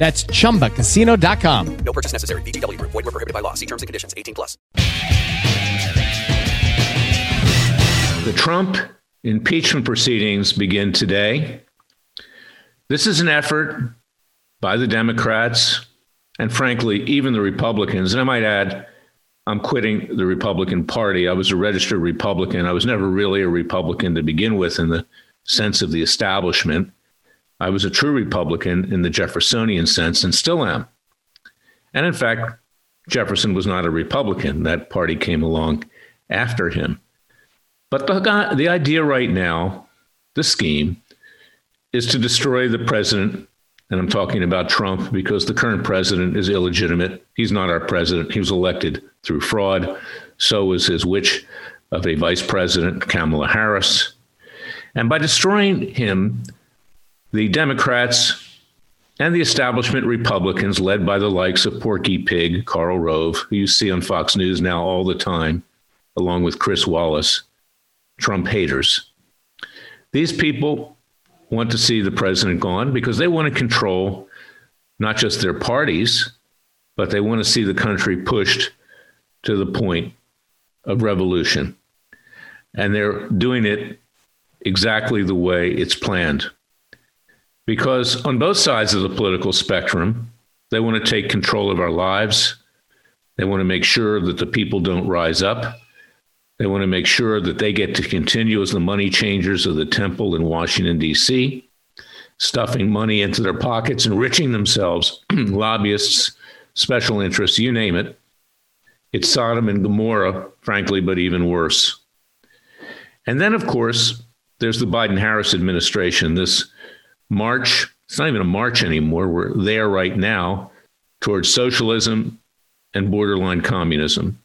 That's chumbacasino.com. No purchase necessary. VGW Group. Void were prohibited by law. See terms and conditions. 18 plus. The Trump impeachment proceedings begin today. This is an effort by the Democrats and, frankly, even the Republicans. And I might add, I'm quitting the Republican Party. I was a registered Republican. I was never really a Republican to begin with in the sense of the establishment. I was a true Republican in the Jeffersonian sense and still am. And in fact, Jefferson was not a Republican. That party came along after him. But the, the idea right now, the scheme, is to destroy the president. And I'm talking about Trump because the current president is illegitimate. He's not our president. He was elected through fraud. So was his witch of a vice president, Kamala Harris. And by destroying him, the Democrats and the establishment Republicans, led by the likes of Porky Pig, Karl Rove, who you see on Fox News now all the time, along with Chris Wallace, Trump haters. These people want to see the president gone because they want to control not just their parties, but they want to see the country pushed to the point of revolution. And they're doing it exactly the way it's planned. Because on both sides of the political spectrum, they want to take control of our lives. They want to make sure that the people don't rise up. They want to make sure that they get to continue as the money changers of the temple in Washington, D.C., stuffing money into their pockets, enriching themselves, lobbyists, special interests, you name it. It's Sodom and Gomorrah, frankly, but even worse. And then, of course, there's the Biden Harris administration, this march. It's not even a march anymore. We're there right now towards socialism and borderline communism.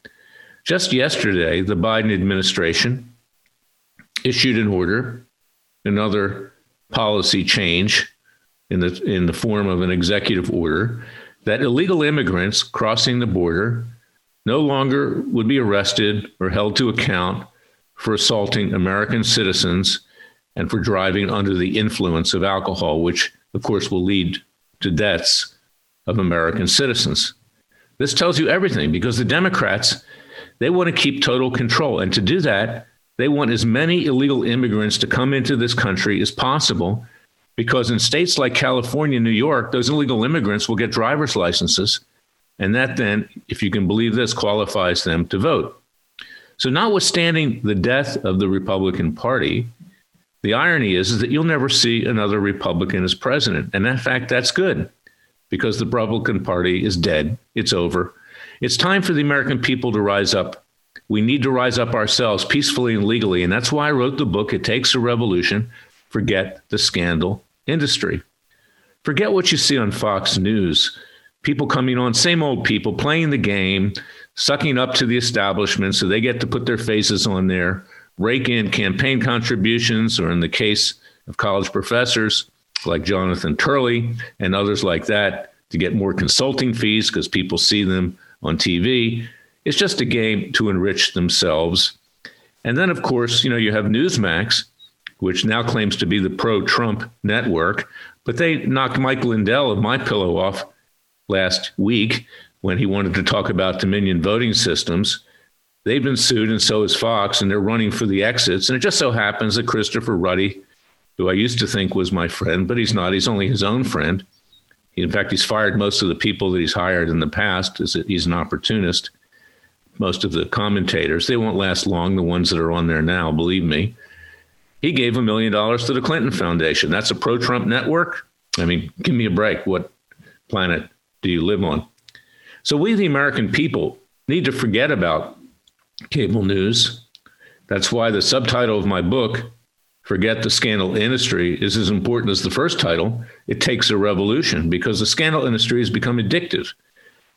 Just yesterday, the Biden administration issued an order, another policy change in the in the form of an executive order that illegal immigrants crossing the border no longer would be arrested or held to account for assaulting American citizens and for driving under the influence of alcohol, which, of course, will lead to deaths of American citizens. This tells you everything because the Democrats, they want to keep total control. And to do that, they want as many illegal immigrants to come into this country as possible because in states like California, New York, those illegal immigrants will get driver's licenses. And that then, if you can believe this, qualifies them to vote. So, notwithstanding the death of the Republican Party, the irony is, is that you'll never see another Republican as president. And in fact, that's good because the Republican Party is dead. It's over. It's time for the American people to rise up. We need to rise up ourselves peacefully and legally. And that's why I wrote the book, It Takes a Revolution Forget the Scandal Industry. Forget what you see on Fox News. People coming on, same old people playing the game, sucking up to the establishment so they get to put their faces on there rake in campaign contributions, or in the case of college professors like Jonathan Turley and others like that, to get more consulting fees because people see them on TV. It's just a game to enrich themselves. And then, of course, you know, you have Newsmax, which now claims to be the pro Trump network, but they knocked Mike Lindell of My Pillow off last week when he wanted to talk about Dominion voting systems. They've been sued, and so is Fox, and they're running for the exits. And it just so happens that Christopher Ruddy, who I used to think was my friend, but he's not, he's only his own friend. In fact, he's fired most of the people that he's hired in the past. Is that He's an opportunist. most of the commentators. They won't last long, the ones that are on there now, believe me. He gave a million dollars to the Clinton Foundation. That's a pro Trump network. I mean, give me a break. What planet do you live on? So, we, the American people, need to forget about cable news. That's why the subtitle of my book, Forget the Scandal Industry, is as important as the first title. It takes a revolution because the scandal industry has become addictive.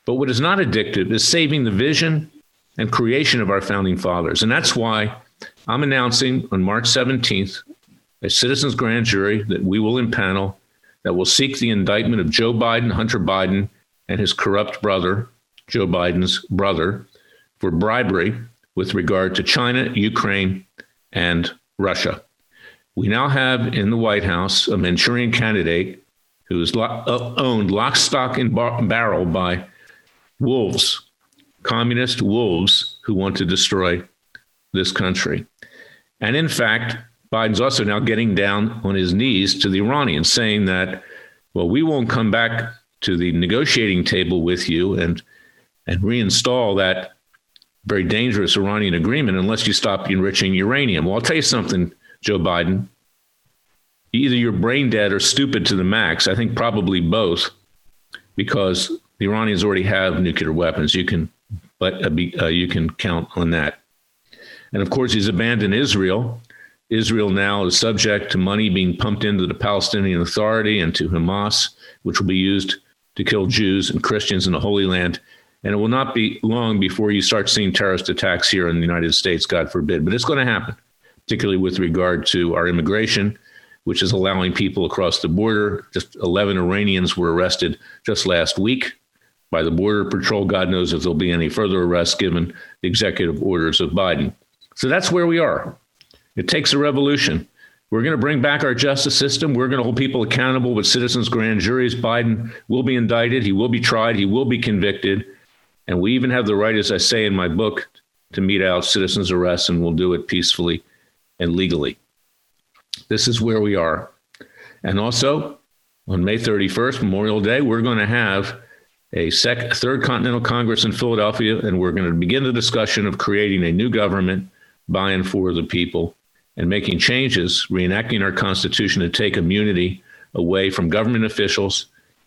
But what is not addictive is saving the vision and creation of our founding fathers. And that's why I'm announcing on March 17th a citizens grand jury that we will impanel that will seek the indictment of Joe Biden, Hunter Biden, and his corrupt brother, Joe Biden's brother, for bribery with regard to China, Ukraine, and Russia. We now have in the White House a Manchurian candidate who is lo- uh, owned lock, stock, and bar- barrel by wolves, communist wolves who want to destroy this country. And in fact, Biden's also now getting down on his knees to the Iranians, saying that, well, we won't come back to the negotiating table with you and and reinstall that very dangerous Iranian agreement unless you stop enriching uranium. Well, I'll tell you something, Joe Biden. Either you're brain dead or stupid to the max. I think probably both, because the Iranians already have nuclear weapons. You can, but uh, uh, you can count on that. And of course, he's abandoned Israel. Israel now is subject to money being pumped into the Palestinian Authority and to Hamas, which will be used to kill Jews and Christians in the Holy Land. And it will not be long before you start seeing terrorist attacks here in the United States, God forbid. But it's going to happen, particularly with regard to our immigration, which is allowing people across the border. Just 11 Iranians were arrested just last week by the Border Patrol. God knows if there'll be any further arrests given the executive orders of Biden. So that's where we are. It takes a revolution. We're going to bring back our justice system. We're going to hold people accountable with citizens' grand juries. Biden will be indicted. He will be tried. He will be convicted. And we even have the right, as I say in my book, to mete out citizens' arrests, and we'll do it peacefully and legally. This is where we are. And also, on May 31st, Memorial Day, we're going to have a sec- third Continental Congress in Philadelphia, and we're going to begin the discussion of creating a new government by and for the people and making changes, reenacting our Constitution to take immunity away from government officials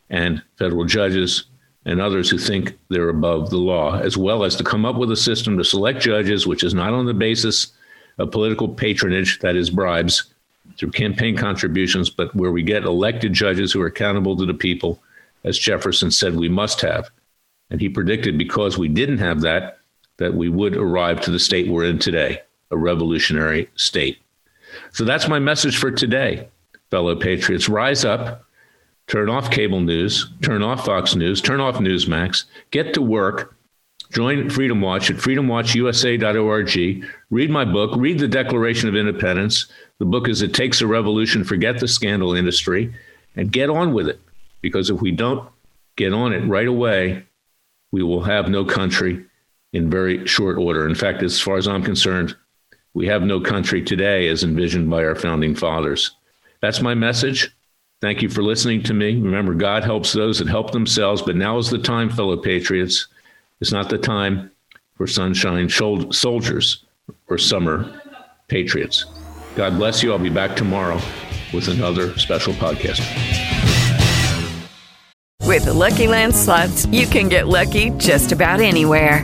and federal judges and others who think they're above the law, as well as to come up with a system to select judges, which is not on the basis of political patronage, that is, bribes, through campaign contributions, but where we get elected judges who are accountable to the people, as Jefferson said we must have. And he predicted because we didn't have that, that we would arrive to the state we're in today, a revolutionary state. So that's my message for today, fellow patriots. Rise up, turn off cable news, turn off Fox News, turn off Newsmax, get to work. Join Freedom Watch at freedomwatchusa.org. Read my book, read the Declaration of Independence. The book is It Takes a Revolution, Forget the Scandal Industry, and get on with it. Because if we don't get on it right away, we will have no country in very short order. In fact, as far as I'm concerned, we have no country today as envisioned by our founding fathers. That's my message. Thank you for listening to me. Remember, God helps those that help themselves, but now is the time, fellow patriots. It's not the time for sunshine soldiers or summer patriots. God bless you. I'll be back tomorrow with another special podcast. With the Lucky Land slots, you can get lucky just about anywhere.